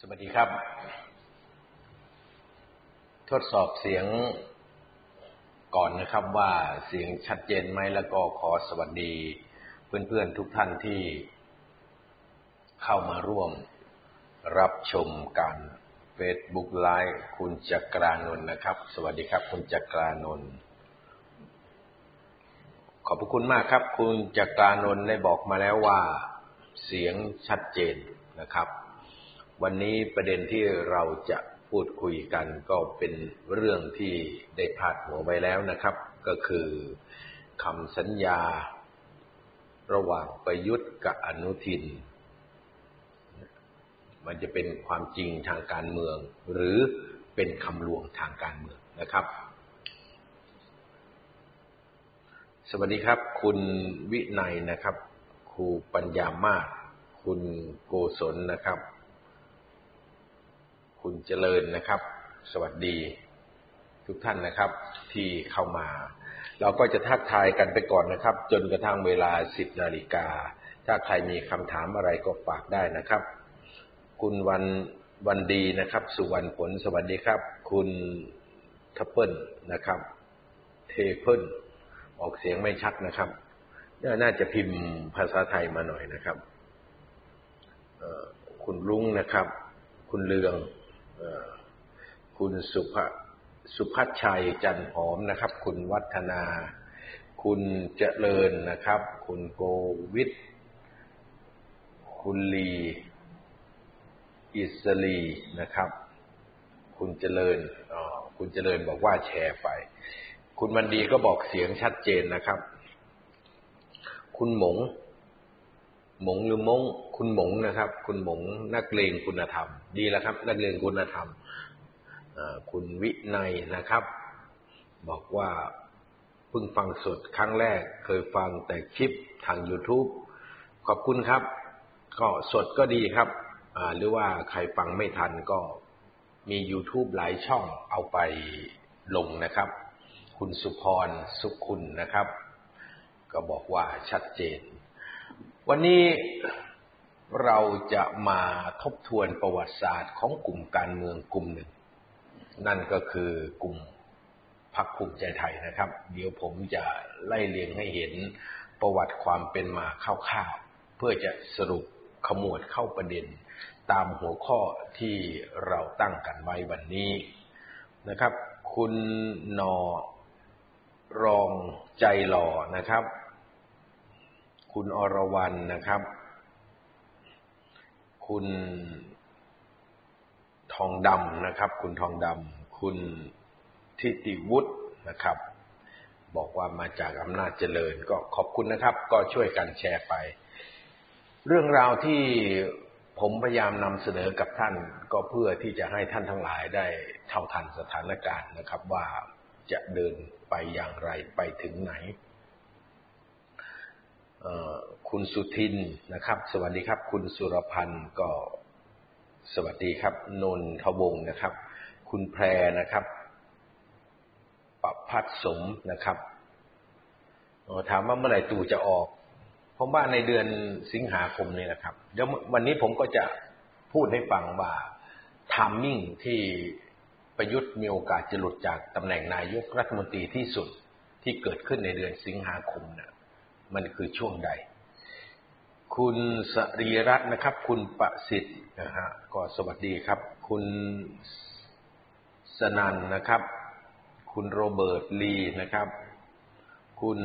สวัสดีครับ ทดสอบเสียงก่อนนะครับว่าเสียงชัดเจนไหมแล้วก็ขอสวัสดี เพื่อนๆทุกท่านที่ เข้ามาร่วม รับชมการ Facebook Live คุณจักรานนท์นะครับ สวัสดีครับ คุณจักรานนท์ขอบพระคุณมากครับ คุณจักรานนท์ได้บอกมาแล้วว่า เสียงชัดเจนนะครับ วันนี้ประเด็นที่เราจะพูดคุยกันก็เป็นเรื่องที่ได้พาดหัวไว้แล้วนะครับ ก็คือคำสัญญา ระหว่างประยุทธ์กับอนุทิน มันจะเป็นความจริงทางการเมือง หรือเป็นคำลวงทางการเมืองนะครับ สวัสดีครับ คุณวินัยนะครับ ครูปัญญามาศคุณโกศลนะครับ คุณเจริญนะครับ สวัสดีทุกท่านนะครับ ที่เข้ามา เราก็จะทักทายกันไปก่อนนะครับ จนกระทั่งเวลาสิบนาฬิกา ถ้าใครมีคำถามอะไรก็ฝากได้นะครับ คุณวันวันดีนะครับ สุวรรณผลสวัสดีครับ คุณทัพเปิลนะครับ เทเพิลออกเสียงไม่ชัดนะครับ น่าจะพิมพ์ภาษาไทยมาหน่อยนะครับคุณลุงนะครับ คุณเลือง คุณสุภสุพัชชัยจันหอมนะครับ คุณวัฒนา คุณเจริญนะครับ คุณโกวิทคุณลี อิสลีนะครับ คุณเจริญอ๋อคุณเจริญบอกว่าแชร์ไป คุณมันดีก็บอกเสียงชัดเจนนะครับ คุณหมง หมงหรือมงคุณหมงนะครับ คุณหมงนักเลงคุณธรรม ดีแล้วครับ นักเลงคุณธรรมคุณวินัยนะครับ บอกว่าเพิ่งฟังสดครั้งแรก เคยฟังแต่คลิปทาง YouTube ขอบคุณครับ ก็สดก็ดีครับ หรือว่าใครฟังไม่ทันก็มี YouTube หลายช่องเอาไปลงนะครับ คุณสุพรสุขคุณนะครับ ก็บอกว่าชัดเจน วันนี้เราจะมาทบทวนประวัติศาสตร์ของกลุ่มการเมืองกลุ่มหนึ่ง นั่นก็คือกลุ่มพรรคภูมิใจไทยนะครับ เดี๋ยวผมจะไล่เรียงให้เห็นประวัติความเป็นมาคร่าวๆเพื่อจะสรุปขมวดเข้าประเด็นตามหัวข้อที่เราตั้งกันไว้วันนี้นะครับ คุณนอรองใจหล่อนะครับ คุณอรวรรณนะครับ คุณทองดำนะครับ คุณทองดำคุณทิติวุฒินะครับ บอกว่ามาจากอำนาจเจริญก็ขอบคุณนะครับ ก็ช่วยกันแชร์ไป เรื่องราวที่ผมพยายามนำเสนอกับท่านก็เพื่อที่จะให้ท่านทั้งหลายได้เท่าทันสถานการณ์นะครับ ว่าจะเดินไปอย่างไรไปถึงไหน คุณสุทินนะครับ สวัสดีครับ คุณสุรพันธ์ก็สวัสดีครับ นนทวงศ์นะครับ คุณแพรนะครับปพัฒสมนะครับถามว่าเมื่อไหร่ตู่จะออกผมว่าในเดือนสิงหาคมนี้นะครับเดี๋ยววันนี้ผมก็จะพูดให้ฟังว่าทามมิ่งที่ประยุทธ์มีโอกาสจะหลุดจากตำแหน่งนายกรัฐมนตรีที่สุดที่เกิดขึ้นในเดือนสิงหาคมนะ มันคือช่วงใด คุณสรีรัตน์นะครับ คุณประสิทธิ์นะฮะก็สวัสดีครับ คุณสนันนะครับ คุณโรเบิร์ตลีนะครับ คุณ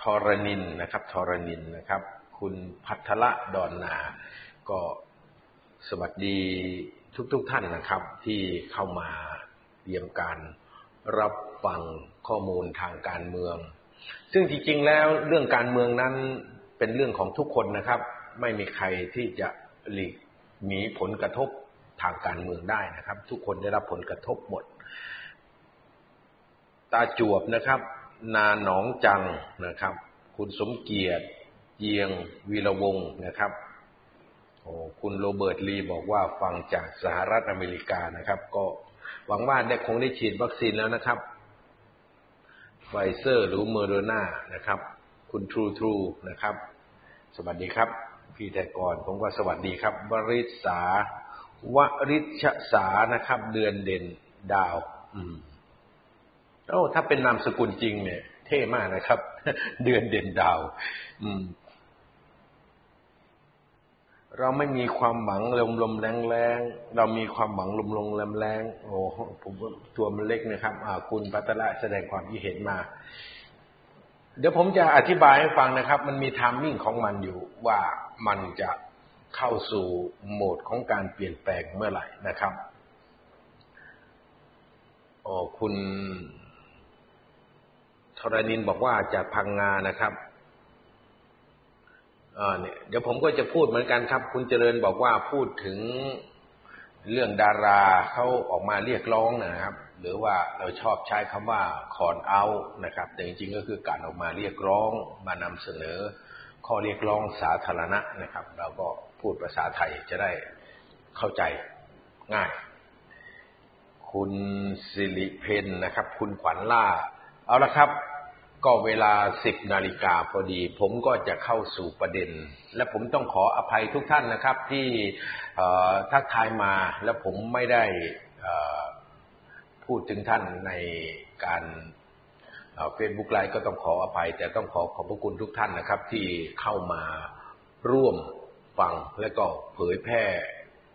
ทรนินนะครับทรนินนะครับ คุณพัทละดอนนา ก็สวัสดีทุกๆทท่านนะครับ ที่เข้ามาเยี่ยมการ รับฟังข้อมูลทางการเมือง ซึ่งจริงๆแล้วเรื่องการเมืองนั้นเป็นเรื่องของทุกคนนะครับ ไม่มีใครที่จะหลีกหนีผลกระทบทางการเมืองได้นะครับ ทุกคนได้รับผลกระทบหมด ตาจวบนะครับ นาหนองจังนะครับ คุณสมเกียรติเยียงวีระวงศ์นะครับโอ้คุณโรเบิร์ตลีบอกว่าฟังจากสหรัฐอเมริกานะครับ ก็ หวังว่าได้คงได้ฉีดวัคซีนแล้วนะครับไฟเซอร์หรือเมอร์โดนานะครับ คุณทรูทรูนะครับ สวัสดีครับ พี่แทกรผมก็สวัสดีครับวริษาวริชสานะครับ เดือนเด่นดาว อืมโอ้ถ้าเป็นนามสกุลจริงเนี่ย เท่มากนะครับ เดือนเด่นดาว อืม เราไม่มีความหวังลมลมแล้งแล้งเรามีความหวังลมลมแล้งแล้งโอ้ผมตัวมันเล็กนะครับอ่าคุณปัตละแสดงความคิดเห็นมา เดี๋ยวผมจะอธิบายให้ฟังนะครับ มันมี timing ของมันอยู่ว่ามันจะเข้าสู่โหมดของการเปลี่ยนแปลงเมื่อไหร่นะครับโอ้คุณธรณินบอกว่าจากพังงานะครับ เนี่ยเดี๋ยวผมก็จะพูดเหมือนกันครับ คุณเจริญบอกว่าพูดถึงเรื่องดาราเขาออกมาเรียกร้องนะครับ หรือว่าเราชอบใช้คำว่าคอนเอานะครับ แต่จริงๆก็คือการออกมาเรียกร้องมานำเสนอ ข้อเรียกร้องสาธารณะนะครับ เราก็พูดภาษาไทยจะได้เข้าใจง่าย คุณสิริเพนนะครับ คุณขวัญล่า เอาละครับ ก็เวลาสิบนาฬิกาพอดี ผมก็จะเข้าสู่ประเด็น และผมต้องขออภัยทุกท่านนะครับที่ทักทายมาแล้วผมไม่ได้พูดถึงท่านในการเฟซบุ๊กไลฟ์ก็ต้องขออภัย แต่ต้องขอขอบพระคุณทุกท่านนะครับ ที่เข้ามาร่วมฟังและก็เผยแพร่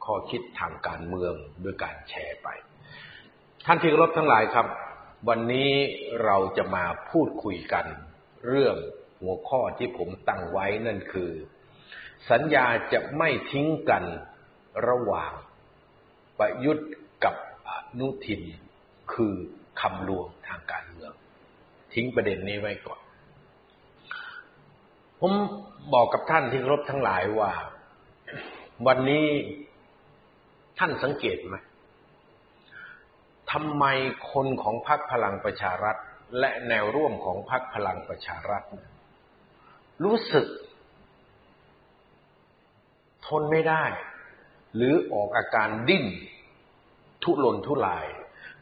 ข้อคิดทางการเมืองด้วยการแชร์ไป ท่านที่รบทั้งหลายครับ วันนี้เราจะมาพูดคุยกัน เรื่องหัวข้อที่ผมตั้งไว้นั่นคือ สัญญาจะไม่ทิ้งกันระหว่างประยุทธ์กับอนุทิน คือคำลวงทางการเมือง ทิ้งประเด็นนี้ไว้ก่อน ผมบอกกับท่านที่รบทั้งหลายว่า วันนี้ท่านสังเกตไหม ทำไมคนของพรรคพลังประชารัฐ และแนวร่วมของพรรคพลังประชารัฐ รู้สึก ทนไม่ได้ หรือออกอาการดิ้น ทุรนทุราย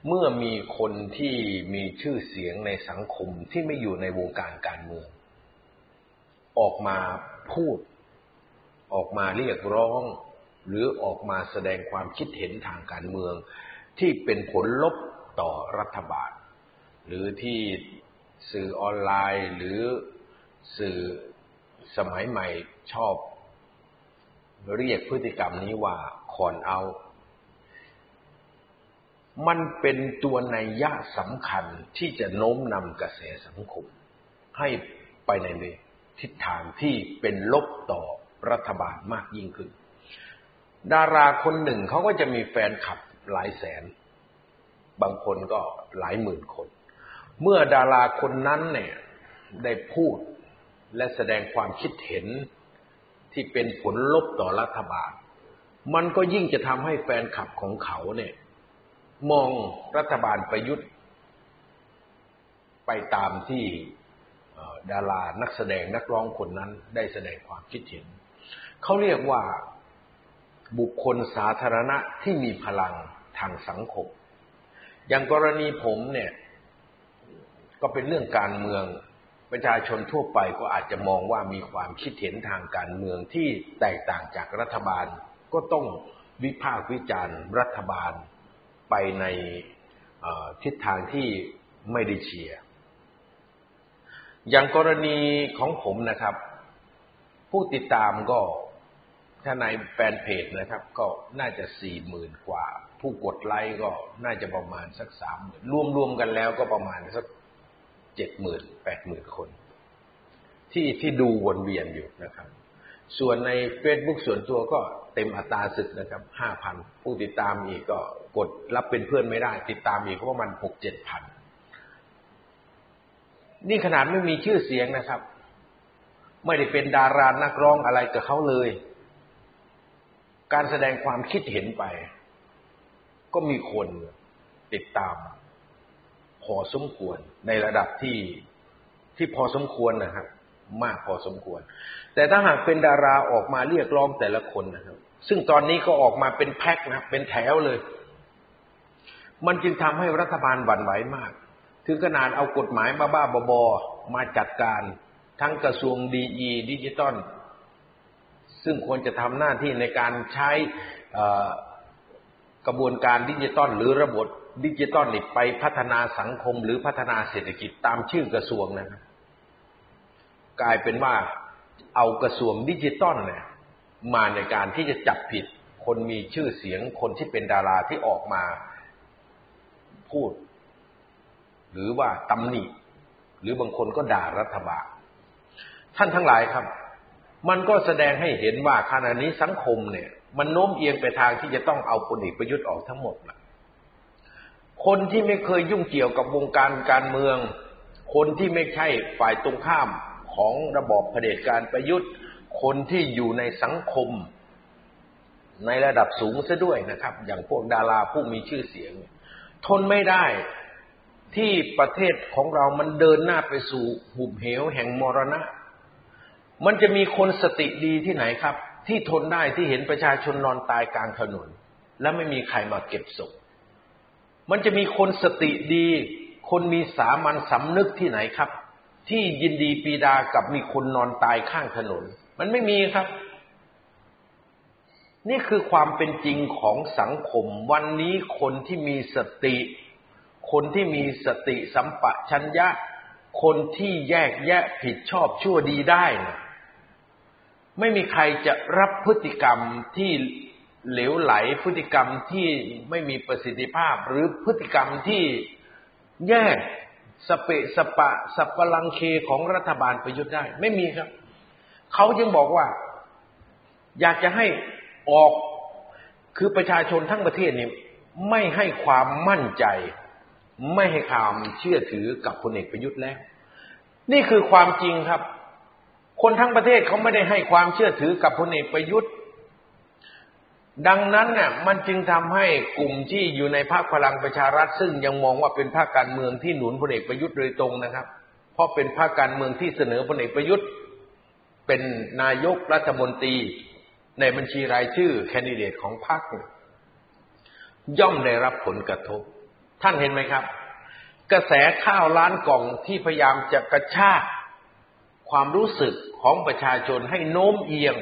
เมื่อมีคนที่มีชื่อเสียงในสังคมที่ไม่อยู่ในวงการการเมือง ออกมาพูด ออกมาเรียกร้อง หรือออกมาแสดงความคิดเห็นทางการเมือง ที่เป็นผลลบต่อรัฐบาล หรือที่สื่อออนไลน์ หรือสื่อสมัยใหม่ชอบ เรียกพฤติกรรมนี้ว่าคอนเอา มันเป็นตัวในยะสำคัญที่จะโน้มนำกระแสสังคม ให้ไปในทิศทางที่เป็นลบต่อรัฐบาลมากยิ่งขึ้น ดาราคนหนึ่งเขาก็จะมีแฟนคลับ หลายแสน บางคนก็หลายหมื่นคน เมื่อดาราคนนั้นเนี่ยได้พูดและแสดงความคิดเห็นที่เป็นผลลบต่อรัฐบาล มันก็ยิ่งจะทำให้แฟนคลับของเขาเนี่ย มองรัฐบาลประยุทธ์ ไปตามที่ดารานักแสดงนักร้องคนนั้นได้แสดงความคิดเห็น เขาเรียกว่าบุคคลสาธารณะที่มีพลัง ทางสังคม อย่างกรณีผมเนี่ย ก็เป็นเรื่องการเมืองประชาชนทั่วไปก็อาจจะมองว่ามีความคิดเห็นทางการเมืองที่แตกต่างจากรัฐบาล ก็ต้องวิพากษ์วิจารณ์รัฐบาลไปในทิศทางที่ไม่ได้เชียร์อย่างกรณีของผมนะครับ ผู้ติดตามก็ถ้าในแฟนเพจนะครับ ก็น่าจะสี่หมื่นกว่า ผู้กดไลค์ก็น่าจะประมาณสักสามรวมรวมกันแล้วก็ประมาณสักเจ็ดหมื่นแปดหมื่นคน ที่ที่ดูวนเวียนอยู่นะครับ ส่วนใน Facebook ส่วนตัวก็เต็มอัตราศึกนะครับห้าพันผู้ติดตามอีกก็กดรับเป็นเพื่อนไม่ได้ ติดตามอีกก็ประมาณหกเจ็ดพันนี่ขนาดไม่มีชื่อเสียงนะครับ ไม่ได้เป็นดารานักร้องอะไรกับเขาเลย การแสดงความคิดเห็นไป ก็มีคนติดตาม พอสมควรในระดับที่ที่พอสมควรนะครับมากพอสมควร แต่ถ้าหากเป็นดาราออกมาเรียกร้องแต่ละคนนะครับ ซึ่งตอนนี้ก็ออกมาเป็นแพ็คนะเป็นแถวเลย มันจึงทำให้รัฐบาลหวั่นไหวมาก ถึงขนาดเอากฎหมายมาบ้าๆบอมาจัดการ ทั้งกระทรวงดีอีดิจิตอลซึ่งควรจะทำหน้าที่ในการใช้ กระบวนการดิจิตอลหรือระบบดิจิตอลนี่ไปพัฒนาสังคมหรือพัฒนาเศรษฐกิจตามชื่อกระทรวงนะครับกลายเป็นว่าเอากระทรวงดิจิตอลเนี่ยมาในการที่จะจับผิดคนมีชื่อเสียงคนที่เป็นดาราที่ออกมาพูด หรือว่าตำหนิหรือบางคนก็ด่ารัฐบาล ท่านทั้งหลายครับ มันก็แสดงให้เห็นว่าขณะนี้สังคมเนี่ย มันโน้มเอียงไปทางที่จะต้องเอาพลเอกประยุทธ์ออกทั้งหมดละคนที่ไม่เคยยุ่งเกี่ยวกับวงการการเมือง คนที่ไม่ใช่ฝ่ายตรงข้ามของระบอบเผด็จการประยุทธ์ คนที่อยู่ในสังคม ในระดับสูงซะด้วยนะครับ อย่างพวกดาราผู้มีชื่อเสียง ทนไม่ได้ที่ประเทศของเรามันเดินหน้าไปสู่หุบเหวแห่งมรณะ มันจะมีคนสติดีที่ไหนครับ ที่ทนได้ที่เห็นประชาชนนอนตายกลางถนน และไม่มีใครมาเก็บศพมันจะมีคนสติดี คนมีสามัญสำนึกที่ไหนครับ ที่ยินดีปีดากับมีคนนอนตายข้างถนน มันไม่มีครับ นี่คือความเป็นจริงของสังคม วันนี้คนที่มีสติ คนที่มีสติสัมปะชัญญะ คนที่แยกแยะผิดชอบชั่วดีได้ ไม่มีใครจะรับพฤติกรรมที่เหลวไหลพฤติกรรมที่ไม่มีประสิทธิภาพ หรือพฤติกรรมที่แย่สเปะสปะสับปลังเคของรัฐบาลประยุทธ์ได้ ไม่มีครับ เขาจึงบอกว่า อยากจะให้ออกคือประชาชนทั้งประเทศนี่ไม่ให้ความมั่นใจ ไม่ให้ความเชื่อถือกับพลเอกประยุทธ์แล้ว นี่คือความจริงครับ คนทั้งประเทศเขาไม่ได้ให้ความเชื่อถือกับพลเอกประยุทธ์ ดังนั้นเนี่ยมันจึงทำให้กลุ่มที่อยู่ในพรรคพลังประชารัฐ ซึ่งยังมองว่าเป็นพรรคการเมืองที่หนุนพลเอกประยุทธ์โดยตรงนะครับ เพราะเป็นพรรคการเมืองที่เสนอพลเอกประยุทธ์ เป็นนายกรัฐมนตรีในบัญชีรายชื่อแคนดิเดตของพรรคย่อมได้รับผลกระทบ ท่านเห็นไหมครับ กระแสข้าวล้านกล่องที่พยายามจะกระชากความรู้สึก ของประชาชนให้โน้มเอียง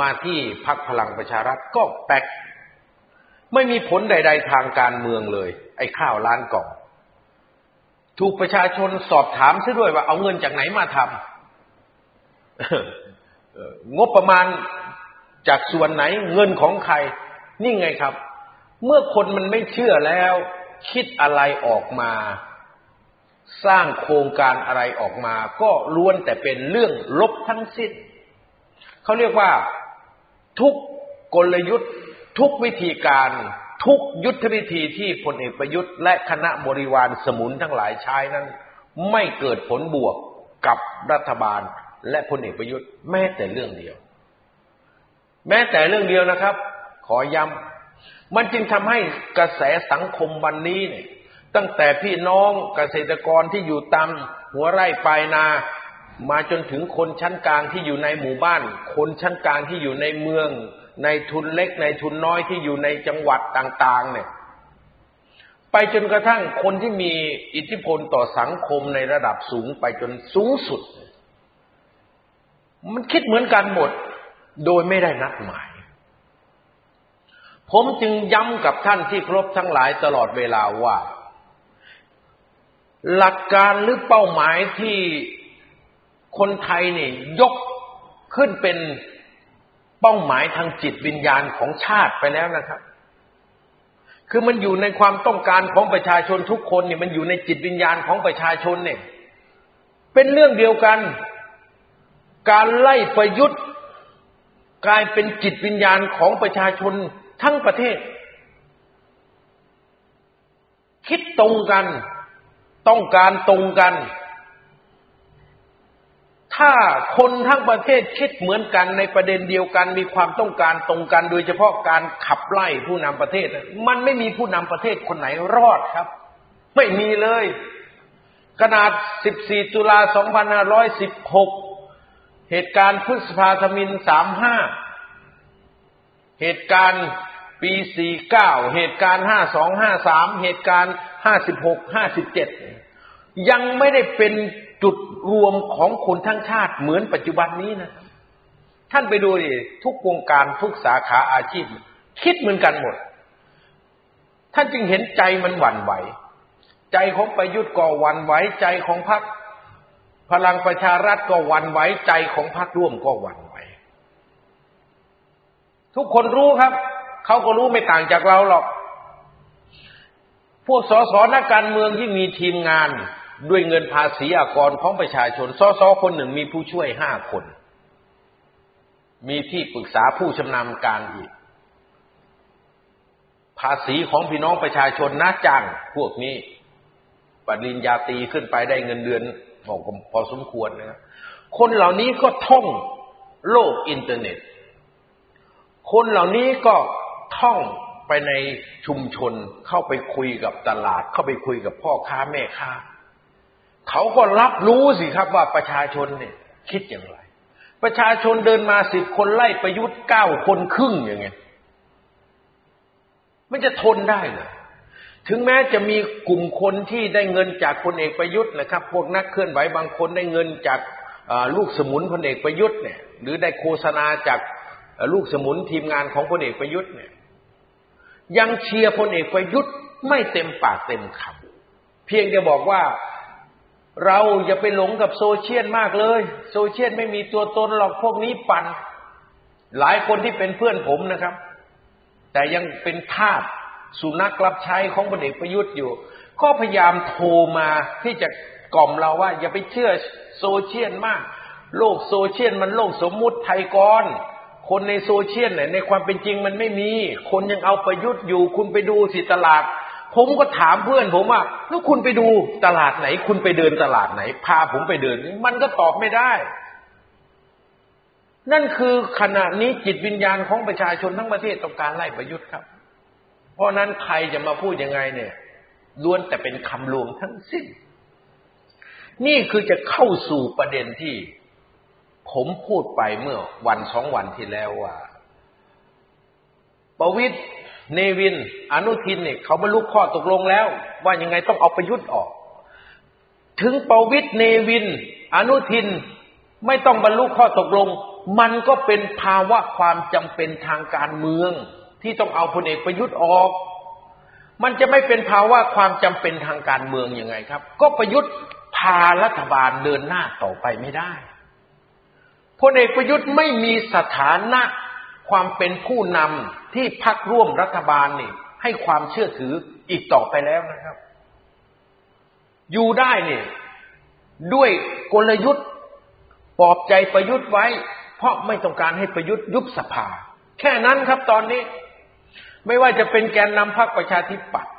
มาที่พรรคพลังประชารัฐก็แปลกไม่มีผลใด ๆ ทางการเมืองเลย ไอ้ข้าวล้านกล่องถูกประชาชนสอบถามซะด้วยว่าเอาเงินจากไหนมาทำงบประมาณจากส่วนไหนเงินของใคร นี่ไงครับ เมื่อคนมันไม่เชื่อแล้ว คิดอะไรออกมา สร้างโครงการอะไรออกมา ก็ล้วนแต่เป็นเรื่องลบทั้งสิ้นเขาเรียกว่าทุกกลยุทธ์ทุกวิธีการทุกยุทธวิธีที่พลเอกประยุทธ์และคณะบริวารสมุนทั้งหลายใช้นั้น ไม่เกิดผลบวกกับรัฐบาลและพลเอกประยุทธ์แม้แต่เรื่องเดียว แม้แต่เรื่องเดียวนะครับ ขอย้ำมันจึงทำให้กระแสสังคมวันนี้เนี่ย ตั้งแต่พี่น้องเกษตรกรที่อยู่ตามหัวไร่ปลายนา มาจนถึงคนชั้นกลางที่อยู่ในหมู่บ้าน คนชั้นกลางที่อยู่ในเมือง ในทุนเล็กในทุนน้อยที่อยู่ในจังหวัดต่าง ๆ เนี่ย ไปจนกระทั่งคนที่มีอิทธิพลต่อสังคมในระดับสูงไปจนสูงสุด มันคิดเหมือนกันหมดโดยไม่ได้นัดหมาย ผมจึงย้ำกับท่านที่ครบทั้งหลายตลอดเวลาว่า หลักการหรือเป้าหมายที่คนไทยเนี่ยยกขึ้นเป็นเป้าหมายทางจิตวิญญาณของชาติไปแล้วนะครับ คือมันอยู่ในความต้องการของประชาชนทุกคนเนี่ยมันอยู่ในจิตวิญญาณของประชาชนเนี่ย เป็นเรื่องเดียวกัน การไล่ประยุทธ์กลายเป็นจิตวิญญาณของประชาชนทั้งประเทศ คิดตรงกัน ต้องการตรงกัน ถ้าคนทั้งประเทศคิดเหมือนกันในประเด็นเดียวกัน มีความต้องการตรงกัน โดยเฉพาะการขับไล่ผู้นำประเทศ มันไม่มีผู้นำประเทศคนไหนรอดครับ ไม่มีเลย ขนาด 14 ตุลา 2516 เหตุการณ์พฤษภาธมินสามห้าเหตุการณ์ ปีสี่เก้าเหตุการณ์ห้าสองห้าสามเหตุการณ์ห้าสิบหกห้าสิบเจ็ดยังไม่ได้เป็นจุดรวมของคนทั้งชาติเหมือนปัจจุบันนี้นะ ท่านไปดูดิทุกวงการทุกสาขาอาชีพ คิดเหมือนกันหมด ท่านจึงเห็นใจมันหวั่นไหว ใจของประยุทธ์ก็หวั่นไหว ใจของพรรคพลังประชารัฐก็หวั่นไหว ใจของพรรคร่วมก็หวั่นไหว ทุกคนรู้ครับ เขาก็รู้ไม่ต่างจากเราหรอก พวกสสนักการเมืองที่มีทีมงานด้วยเงินภาษีอากรของประชาชนสสคนหนึ่งมีผู้ช่วยห้าคน มีที่ปรึกษาผู้ชำนาญการอีก ภาษีของพี่น้องประชาชนนะจ้างพวกนี้ปริญญาตีขึ้นไปได้เงินเดือนบอกพอสมควรนะครับคนเหล่านี้ก็ท่องโลกอินเทอร์เน็ต คนเหล่านี้ก็ ท่องไปในชุมชนเข้าไปคุยกับตลาด เข้าไปคุยกับพ่อค้าแม่ค้าเขาก็รับรู้สิครับว่าประชาชนเนี่ย คิดอย่างไร ประชาชนเดินมาสิบคนไล่ประยุทธ์เก้าคนครึ่งอย่างเงี้ยมันจะทนได้เหรอถึงแม้จะมีกลุ่มคนที่ได้เงินจากพลเอกประยุทธ์นะครับ พวกนักเคลื่อนไหวบางคนได้เงินจากลูกสมุนพลเอกประยุทธ์เนี่ย หรือได้โฆษณาจากลูกสมุนทีมงานของพลเอกประยุทธ์เนี่ย ยังเชียร์พลเอกประยุทธ์ไม่เต็มปากเต็มคำเพียงจะบอกว่าเราอย่าไปหลงกับโซเชียลมากเลย โซเชียลไม่มีตัวตนหรอกพวกนี้ปั่นหลายคนที่เป็นเพื่อนผมนะครับ แต่ยังเป็นทาสสุนัขรับใช้ของพลเอกประยุทธ์อยู่ ก็พยายามโทรมาที่จะกล่อมเราว่า อย่าไปเชื่อโซเชียลมาก โลกโซเชียลมันโลกสมมุติไทกร คนในโซเชียลเนี่ยในความเป็นจริงมันไม่มี คนยังเอาประยุทธ์อยู่ คุณไปดูสิตลาด ผมก็ถามเพื่อนผมว่าแล้วคุณไปดูตลาดไหน คุณไปเดินตลาดไหน พาผมไปเดิน มันก็ตอบไม่ได้ นั่นคือขณะนี้จิตวิญญาณของประชาชนทั้งประเทศต้องการไล่ประยุทธ์ครับ เพราะนั้นใครจะมาพูดยังไงเนี่ยล้วนแต่เป็นคำลวงทั้งสิ้น นี่คือจะเข้าสู่ประเด็นที่ ผมพูดไปเมื่อวันสองวันที่แล้วว่า ประวิตรเนวิน อนุทินเนี่ยเขาบรรลุข้อตกลงแล้ว ว่ายังไงต้องเอาประยุทธ์ออก ถึงประวิตรเนวิน อนุทินไม่ต้องบรรลุข้อตกลง มันก็เป็นภาวะความจำเป็นทางการเมือง ที่ต้องเอาพลเอกประยุทธ์ออก มันจะไม่เป็นภาวะความจำเป็นทางการเมืองยังไงครับ ก็ประยุทธ์พารัฐบาลเดินหน้าต่อไปไม่ได้ พลเอกประยุทธ์ไม่มีสถานะความเป็นผู้นำที่พักร่วมรัฐบาลนี่ ให้ความเชื่อถืออีกต่อไปแล้วนะครับ อยู่ได้เนี่ยด้วยกลยุทธ์ปลอบใจประยุทธ์ไว้ เพราะไม่ต้องการให้ประยุทธ์ยุบสภา แค่นั้นครับตอนนี้ ไม่ว่าจะเป็นแกนนำพรรคประชาธิปัตย์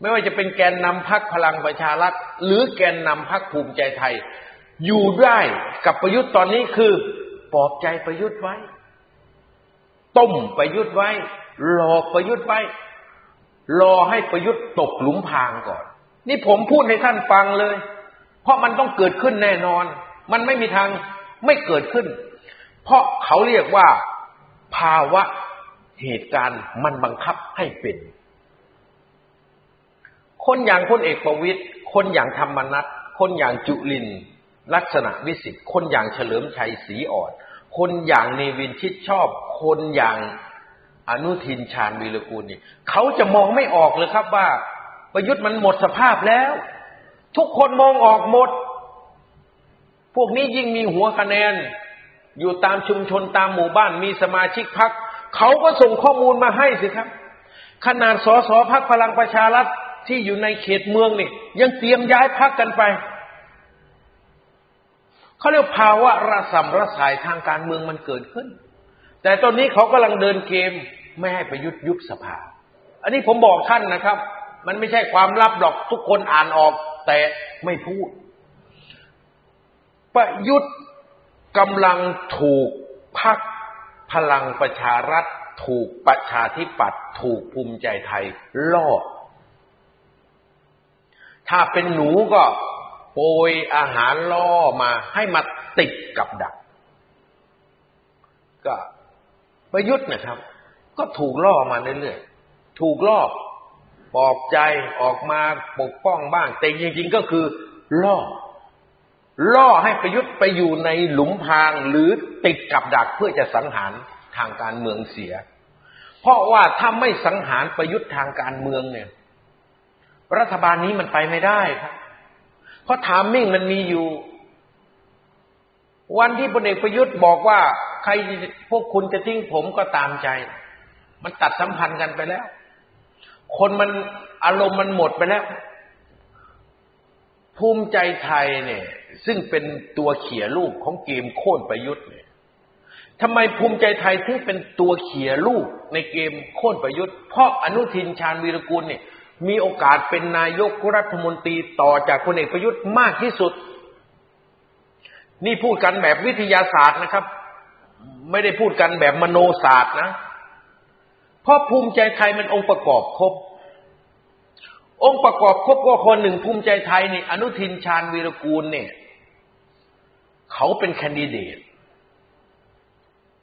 ไม่ว่าจะเป็นแกนนำพรรคพลังประชารัฐหรือแกนนำพรรคภูมิใจไทย อยู่ได้กับประยุทธ์ตอนนี้คือปลอบใจประยุทธ์ไว้ ต้มประยุทธ์ไว้ หลอกประยุทธ์ไว้ รอให้ประยุทธ์ตกหลุมพรางก่อน นี่ผมพูดให้ท่านฟังเลย เพราะมันต้องเกิดขึ้นแน่นอน มันไม่มีทางไม่เกิดขึ้น เพราะเขาเรียกว่าภาวะเหตุการณ์มันบังคับให้เป็น คนอย่างพลเอกประวิตยคนอย่างธรรมนัตคนอย่างจุลิน ลักษณะวิสิทธิ์คนอย่างเฉลิมชัยศรีอ่อน คนอย่างเนวินชิดชอบ คนอย่างอนุทินชาญวีรกูลนี่เขาจะมองไม่ออกเลยครับว่า ประยุทธ์มันหมดสภาพแล้ว ทุกคนมองออกหมด พวกนี้ยิ่งมีหัวคะแนน อยู่ตามชุมชนตามหมู่บ้านมีสมาชิกพักเขาก็ส่งข้อมูลมาให้สิครับ ขนาดสสพักพลังประชารัฐที่อยู่ในเขตเมืองนี่ยังเตรียมย้ายพักกันไป เขาเรียกภาวะระสำระสายทางการเมืองมันเกิดขึ้น แต่ตอนนี้เขากำลังเดินเกมไม่ให้ประยุทธ์ยุบสภา อันนี้ผมบอกท่านนะครับ มันไม่ใช่ความลับหรอกทุกคนอ่านออก แต่ไม่พูด ประยุทธ์กำลังถูกพักพลังประชารัฐ ถูกประชาธิปัตย์ถูกภูมิใจไทยล่อถ้าเป็นหนูก็ โปรยอาหารล่อมาให้มาติดกับดัก ก็ประยุทธ์นะครับ ก็ถูกล่อมาเรื่อยๆถูกล่อปลอบใจออกมาปกป้องบ้าง แต่จริงๆก็คือ ล่อ ล่อให้ประยุทธ์ไปอยู่ในหลุมพรางหรือติดกับดักเพื่อจะสังหารทางการเมืองเสีย เพราะว่าถ้าไม่สังหารประยุทธ์ทางการเมืองเนี่ย รัฐบาลนี้มันไปไม่ได้ครับ ราะทามมิ่งมันมีอยู่ วันที่พลเอกประยุทธ์บอกว่า ใครพวกคุณจะทิ้งผมก็ตามใจ มันตัดสัมพันธ์กันไปแล้ว คนมันอารมณ์มันหมดไปแล้ว ภูมิใจไทยเนี่ย ซึ่งเป็นตัวเขี่ยลูกของเกมโค่นประยุทธ์เนี่ยทำไมภูมิใจไทยถึงเป็นตัวเขี่ยลูกในเกมโค่นประยุทธ์ เพราะอนุทินชาญวีรกูลเนี่ย มีโอกาสเป็นนายกรัฐมนตรีต่อจากพลเอกประยุทธ์มากที่สุด นี่พูดกันแบบวิทยาศาสตร์นะครับ ไม่ได้พูดกันแบบมโนศาสตร์นะ เพราะภูมิใจไทยมันองค์ประกอบครบ องค์ประกอบครบก็คนหนึ่งภูมิใจไทยนี่อนุทินชาญวีรกูลเนี่ย เขาเป็นแคนดิเดต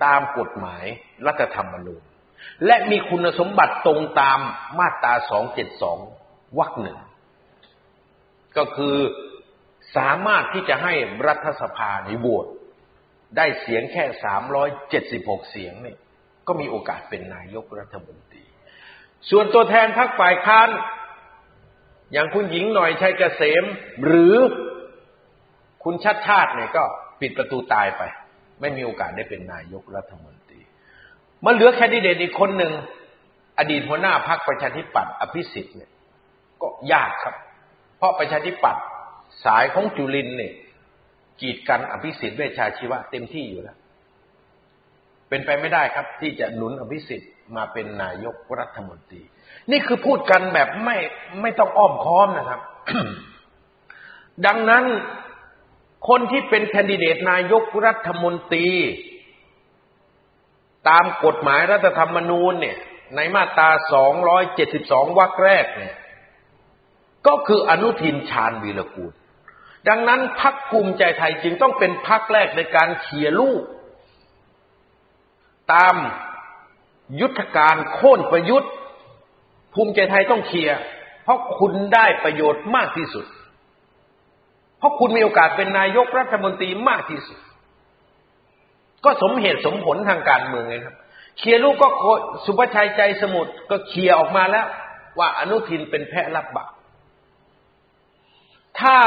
ตามกฎหมายรัฐธรรมนูญ และมีคุณสมบัติตรงตามมาตรา272วรรคหนึ่ง ก็คือสามารถที่จะให้รัฐสภาในโหวตได้เสียงแค่376เสียงนี่ก็มีโอกาสเป็นนายกรัฐมนตรี ส่วนตัวแทนพรรคฝ่ายค้าน อย่างคุณหญิงหน่อยชัยเกษม หรือคุณชัดชาติเนี่ยก็ปิดประตูตายไป ไม่มีโอกาสได้เป็นนายกรัฐมนตรี มันเหลือแคนดิเดตอีกคนหนึ่ง อดีตหัวหน้าพรรคประชาธิปัตย์อภิสิทธิ์เนี่ย ก็ยากครับ เพราะประชาธิปัตย์สายของจุลินเนี่ย กีดกันอภิสิทธิ์เวชชาชีวะเต็มที่อยู่แล้ว เป็นไปไม่ได้ครับ ที่จะหนุนอภิสิทธิ์มาเป็นนายกรัฐมนตรี นี่คือพูดกันแบบไม่ไม่ต้องอ้อมค้อมนะครับ ดังนั้นคนที่เป็นแคนดิเดตนายกรัฐมนตรี ตามกฎหมายรัฐธรรมนูญเนี่ย ในมาตรา 272 วรรคแรกเนี่ย ก็คืออนุทินชาญวีรกูล ดังนั้นพักภูมิใจไทยจึงต้องเป็นพักแรกในการเขี่ยลูก ตามยุทธการโค่นประยุทธ์ ภูมิใจไทยต้องเคียเพราะคุณได้ประโยชน์มากที่สุด เพราะคุณมีโอกาสเป็นนายกรัฐมนตรีมากที่สุด ก็สมเหตุสมผลทางการเมืองไงครับ เคลียร์ลูกก็สุภชัยใจสมุทรก็เคลียร์ออกมาแล้ว ว่าอนุทินเป็นแพะรับบาปถ้า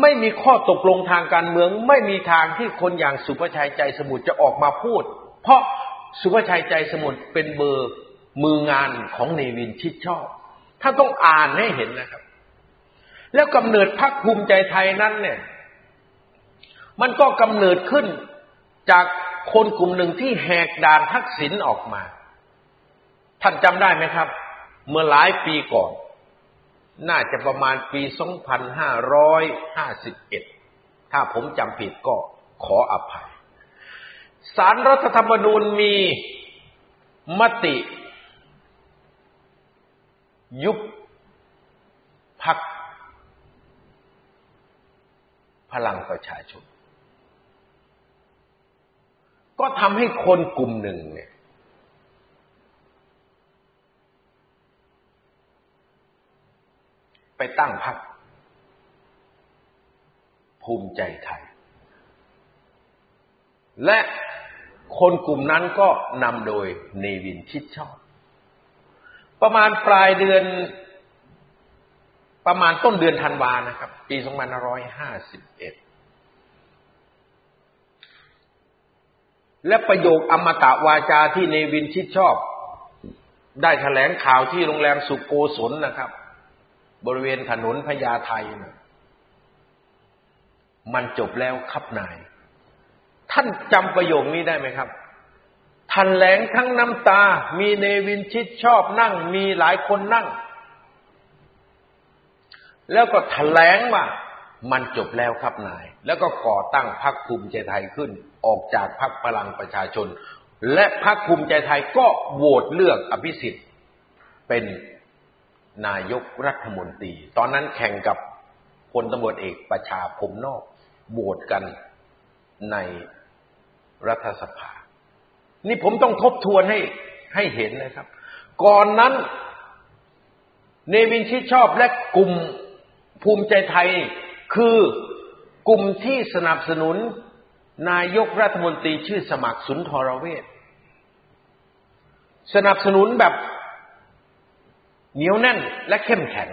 ไม่มีข้อตกลงทางการเมือง ไม่มีทางที่คนอย่างสุภชัยใจสมุทรจะออกมาพูด เพราะสุภชัยใจสมุทรเป็นเบอร์มืองานของเนวินชิดชอบ ถ้าต้องอ่านให้เห็นนะครับ แล้วกำเนิดพรรคภูมิใจไทยนั้นเนี่ย มันก็กำเนิดขึ้น จากคนกลุ่มหนึ่งที่แหกด่านทักษิณออกมา ท่านจำได้ไหมครับ เมื่อหลายปีก่อน น่าจะประมาณปี 2551 ถ้าผมจำผิดก็ขออภัย สารรัฐธรรมนูญมีมติ ยุบพักพลังประชาชน ก็ทำให้คนกลุ่มหนึ่งเนี่ย ไปตั้งพรรคภูมิใจไทย และคนกลุ่มนั้นก็นำโดยเนวินชิดชอบ ประมาณปลายเดือน ประมาณต้นเดือนธันวานะครับ ปี 2551 และประโยคอมตะวาจาที่เนวินชิดชอบ ได้แถลงข่าวที่โรงแรมสุโกศลนะครับ บริเวณถนนพญาไทนะมันจบแล้วครับนาย ท่านจำประโยคนี้ได้ไหมครับแถลงทั้งน้ำตา มีเนวินชิดชอบนั่ง มีหลายคนนั่ง แล้วก็แถลงว่า มันจบแล้วครับนาย แล้วก็ก่อตั้งพรรคภูมิใจไทยขึ้น ออกจากพรรคพลังประชาชน และพรรคภูมิใจไทยก็โหวตเลือกอภิสิทธิ์เป็นนายกรัฐมนตรี ตอนนั้นแข่งกับพลตำรวจเอกประชาพมนอกโหวตกันในรัฐสภา นี่ผมต้องทบทวนให้ให้เห็นนะครับ ก่อนนั้น เนวินชิดชอบและกลุ่มภูมิใจไทย คือกลุ่มที่สนับสนุนนายกรัฐมนตรีชื่อสมัครสุนทรเวชสนับสนุนแบบเหนียวแน่นและเข้มแข็ง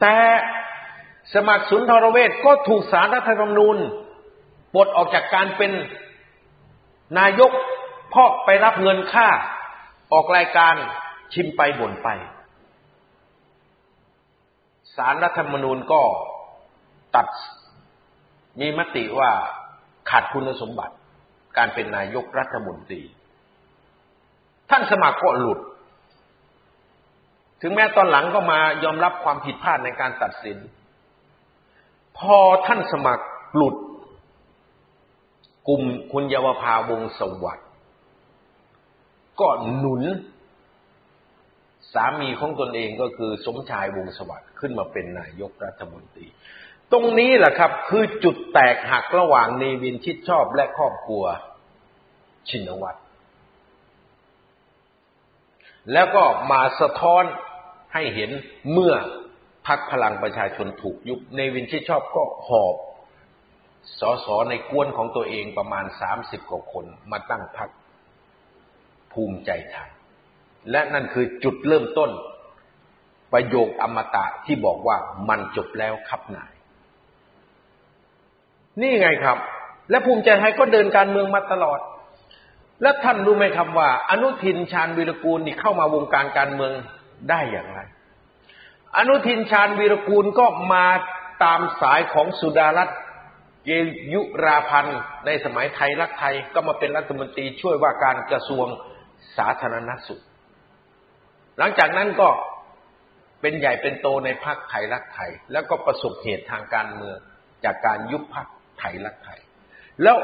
แต่สมัครสุนทรเวชก็ถูกสารรัฐธรรมนูญปลดออกจากการเป็นนายกเพราะไปรับเงินค่าออกรายการชิมไปบ่นไป สารรัฐธรรมนูญก็ตัดมีมติว่าขาดคุณสมบัติ การเป็นนายกรัฐมนตรี ท่านสมัครก็หลุด ถึงแม้ตอนหลังก็มายอมรับความผิดพลาดในการตัดสิน พอท่านสมัครหลุด กลุ่มคุณเยาวภาวงสวัสดิ์ก็หนุน สามีของตนเองก็คือสมชายวงสวัสดิ์ขึ้นมาเป็นนายกรัฐมนตรี ตรงนี้แหละครับ คือจุดแตกหักระหว่างเนวินชิดชอบและครอบครัวชินวัตรแล้วก็มาสะท้อนให้เห็นเมื่อพักพลังประชาชนถูกยุบเนวินชิดชอบก็หอบสอสอในกวนของตัวเองประมาณสามสิบกว่าคนมาตั้งพักภูมิใจไทย และนั่นคือจุดเริ่มต้น ประโยคอมตะที่บอกว่ามันจบแล้วครับนาย นี่ไงครับ และภูมิใจไทยก็เดินการเมืองมาตลอด และท่านรู้ไหมครับว่า อนุทินชาญวีรกูลนี่เข้ามาวงการการเมืองได้อย่างไร อนุทินชาญวีรกูลก็มาตามสายของสุดารัตน์เยยุราพันธ์ในสมัยไทยรักไทยก็มาเป็นรัฐมนตรีช่วยว่าการกระทรวงสาธารณสุข หลังจากนั้นก็เป็นใหญ่เป็นโตในพรรคไทยรักไทย แล้วก็ประสบเหตุทางการเมืองจากการยุบพรรคไทยรักไทย แล้ว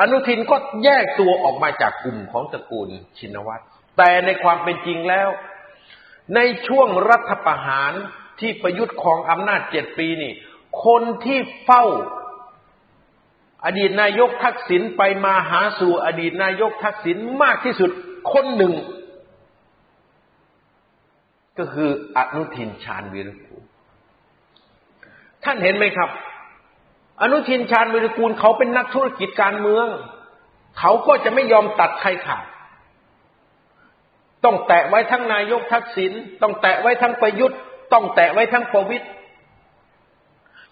อนุทินก็แยกตัวออกมาจากกลุ่มของตระกูลชินวัตรแต่ในความเป็นจริงแล้ว ในช่วงรัฐประหารที่ประยุทธ์ครองอำนาจเจ็ดปีนี่ คนที่เฝ้า อดีตนายกทักษิณไปมาหาสู่อดีตนายกทักษิณมากที่สุดคนหนึ่ง ก็คืออนุทินชาญวีรกูลท่านเห็นไหมครับ อนุทินชาญวีรกูลเขาเป็นนักธุรกิจการเมือง เขาก็จะไม่ยอมตัดใครขาดต้องแตะไว้ทั้งนายกทักษิณต้องแตะไว้ทั้งประยุทธ์ ต้องแตะไว้ทั้งประวิตย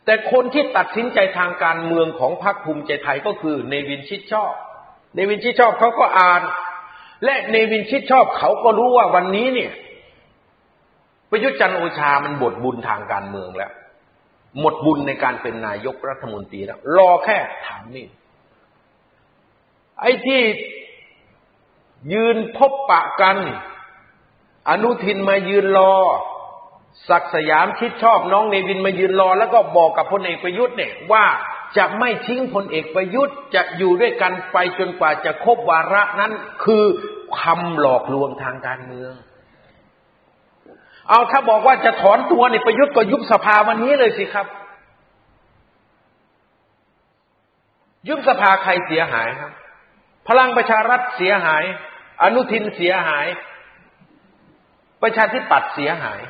แต่คนที่ตัดสินใจทางการเมืองของพรรคภูมิใจไทยก็คือเนวินชิดชอบเนวินชิดชอบเขาก็อ่าน และเนวินชิดชอบเขาก็รู้ว่าวันนี้เนี่ย ประยุทธ์จันโอชามันบทบุญทางการเมืองแล้ว หมดบุญในการเป็นนายกรัฐมนตรีแล้ว รอแค่ถามนี่ ไอ้ที่ยืนพบปะกัน อนุทินมายืนรอ ศักสยามคิดชอบน้องเนวินมายืนรอ แล้วก็บอกกับพลเอกประยุทธ์เนี่ยว่าจะไม่ทิ้งพลเอกประยุทธ์จะอยู่ด้วยกันไปจนกว่าจะครบวาระนั้น คือคำหลอกลวงทางการเมือง เอาถ้าบอกว่าจะถอนตัวในประยุทธ์ก็ยุบสภาวันนี้เลยสิครับ ยุบสภาใครเสียหายครับ พลังประชารัฐเสียหาย อนุทินเสียหาย ประชาธิปัตย์เสียหาย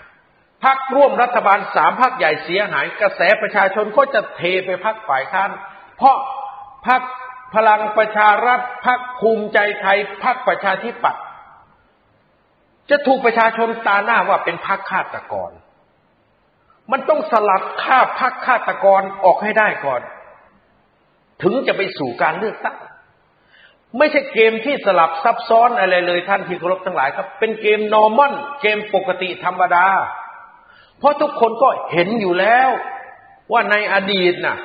พักร่วมรัฐบาลสามพักใหญ่เสียหาย กระแสประชาชนก็จะเทไปพักฝ่ายค้านเพราะพักพลังประชารัฐพักภูมิใจไทยพักประชาธิปัตย์ จะถูกประชาชนตาหน้าว่าเป็นพักฆาตกร มันต้องสลัดข้าพักฆาตกรออกให้ได้ก่อน ถึงจะไปสู่การเลือกตั้งไม่ใช่เกมที่สลับซับซ้อนอะไรเลยท่านที่เคารพทั้งหลายครับ เป็นเกมนอร์มอนเกมปกติธรรมดา เพราะทุกคนก็เห็นอยู่แล้วว่าในอดีตน่ะ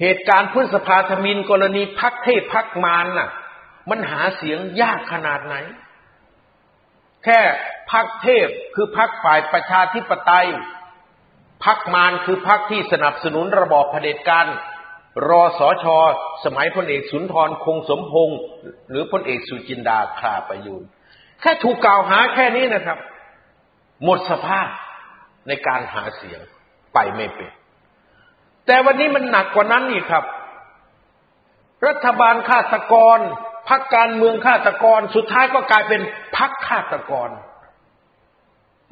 เหตุการณ์พฤษภาธมินกรณีพักเทพพักมารน่ะ มันหาเสียงยากขนาดไหน แค่พักเทพคือพักฝ่ายประชาธิปไตยพักมารคือพักที่สนับสนุนระบอบเผด็จการรอสอชอสมัยพลเอกสุนทรคงสมพงศ์หรือพลเอกสุจินดาคลาประยูนแค่ถูกกล่าวหาแค่นี้นะครับ หมดสภาพในการหาเสียงไปไม่เป็น แต่วันนี้มันหนักกว่านั้นอีกครับ รัฐบาลฆาตกร พักการเมืองฆาตกร สุดท้ายก็กลายเป็นพักฆาตกร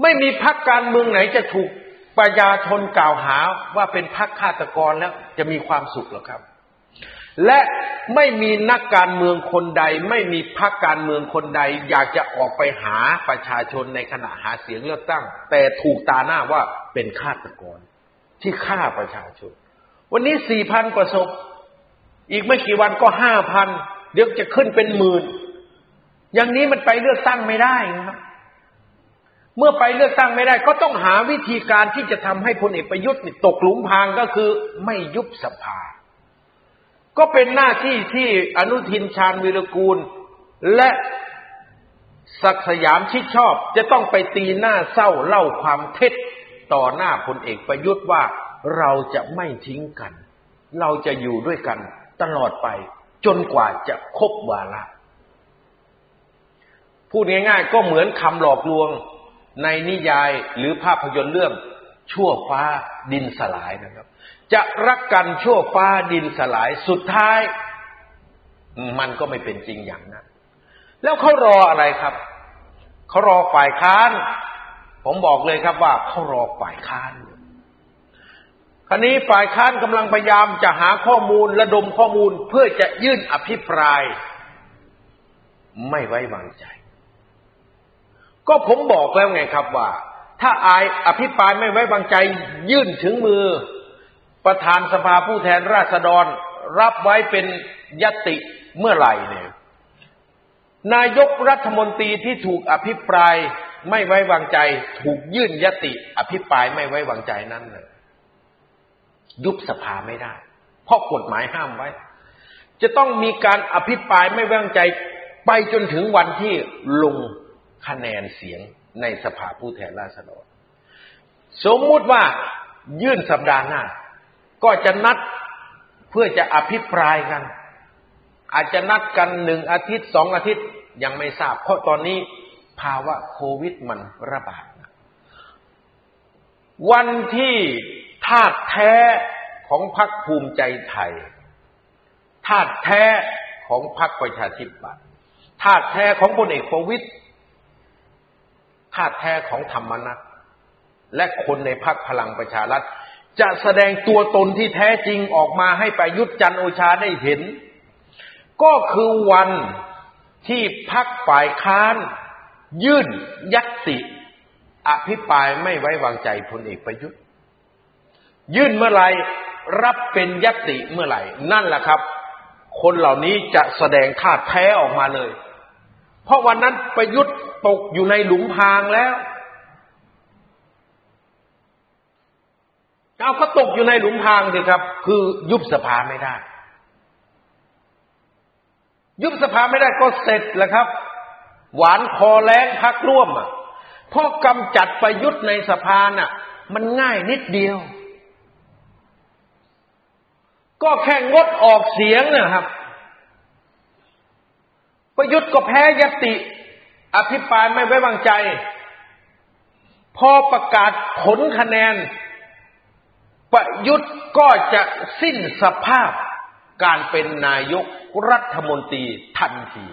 ไม่มีพักการเมืองไหนจะถูกประชาชนกล่าวหาว่าเป็นพรรคฆาตกรแล้วจะมีความสุขหรอครับ และไม่มีนักการเมืองคนใด ไม่มีพรรคการเมืองคนใด อยากจะออกไปหาประชาชนในขณะหาเสียงเลือกตั้ง แต่ถูกตาหน้าว่าเป็นฆาตกร ที่ฆ่าประชาชน วันนี้สี่พันประสบอีกไม่กี่วันก็ห้าพัน เดี๋ยวจะขึ้นเป็นหมื่น อย่างนี้มันไปเลือกตั้งไม่ได้นะครับ เมื่อไปเลือกตั้งไม่ได้ ก็ต้องหาวิธีการที่จะทำให้พลเอกประยุทธ์ตกหลุมพรางก็คือไม่ยุบสภา ก็เป็นหน้าที่ที่อนุทินชาญวิรกูล และศักสยามชิดชอบ จะต้องไปตีหน้าเศร้าเล่าความเท็จต่อหน้าพลเอกประยุทธ์ว่าเราจะไม่ทิ้งกัน เราจะอยู่ด้วยกันตลอดไป จนกว่าจะครบวาระพูดง่ายๆ ก็เหมือนคำหลอกลวงในนิยายหรือภาพยนตร์เรื่องชั่วฟ้าดินสลายนะครับ จะรักกันชั่วฟ้าดินสลายสุดท้าย มันก็ไม่เป็นจริงอย่างนั้น แล้วเขารออะไรครับเขารอฝ่ายค้าน ผมบอกเลยครับว่าเขารอฝ่ายค้าน ครนี้ฝ่ายค้านกำลังพยายามจะหาข้อมูลระดมข้อมูลเพื่อจะยื่นอภิปราย ไม่ไว้วางใจ ก็ผมบอกแล้วไงครับว่า ถ้าอายอภิปรายไม่ไว้วางใจ ยื่นถึงมือ ประธานสภาผู้แทนราษฎร รับไว้เป็นยติเมื่อไหร่เนี่ยนายกรัฐมนตรีที่ถูกอภิปรายไม่ไว้วางใจ ถูกยื่นยติ อภิปรายไม่ไว้วางใจนั้นเลย ยุบสภาไม่ได้ เพราะกฎหมายห้ามไว้ จะต้องมีการอภิปรายไม่ไว้วางใจไปจนถึงวันที่ลงคะแนนเสียงในสภาผู้แทนราษฎร สมมุติว่ายื่นสัปดาห์หน้า ก็จะนัดเพื่อจะอภิปรายกัน อาจจะนัดกันหนึ่งอาทิตย์สองอาทิตย์ยังไม่ทราบ เพราะตอนนี้ภาวะโควิดมันระบาด วันที่าตุแท้ของพรรคภูมิใจไทยธาตุแท้ของพรรคประชาธิปัตย์ธาตุแท้ของพลเอกประวิตยธาตุแท้ของธรรมนัตและคนในพรรคพลังประชารัฐ จะแสดงตัวตนที่แท้จริงออกมาให้ประยุทธ์จันโอชาได้เห็น ก็คือวันที่พักฝ่ายค้าน ยื่นยัตติ อภิปรายไม่ไว้วางใจพลเอกประยุทธ์ ยื่นเมื่อไหร่รับเป็นยัตติเมื่อไหร่ นั่นแหละครับ คนเหล่านี้จะแสดงธาแท้ออกมาเลย เพราะวันนั้นประยุทธ์ตกอยู่ในหลุมพรางแล้วเอาก็ตกอยู่ในหลุมพรางสิครับ คือยุบสภาไม่ได้ ยุบสภาไม่ได้ก็เสร็จแล้วครับ หวานคอแรงพักร่วมอะเพราะกำจัดประยุทธ์ในสภาน่ะ มันง่ายนิดเดียว ก็แค่งดออกเสียงนะครับ ประยุทธ์ก็แพ้ยติ อภิปรายไม่ไว้วางใจ พอประกาศผลคะแนน ประยุทธ์ก็จะสิ้นสภาพการเป็นนายกรัฐมนตรีทันที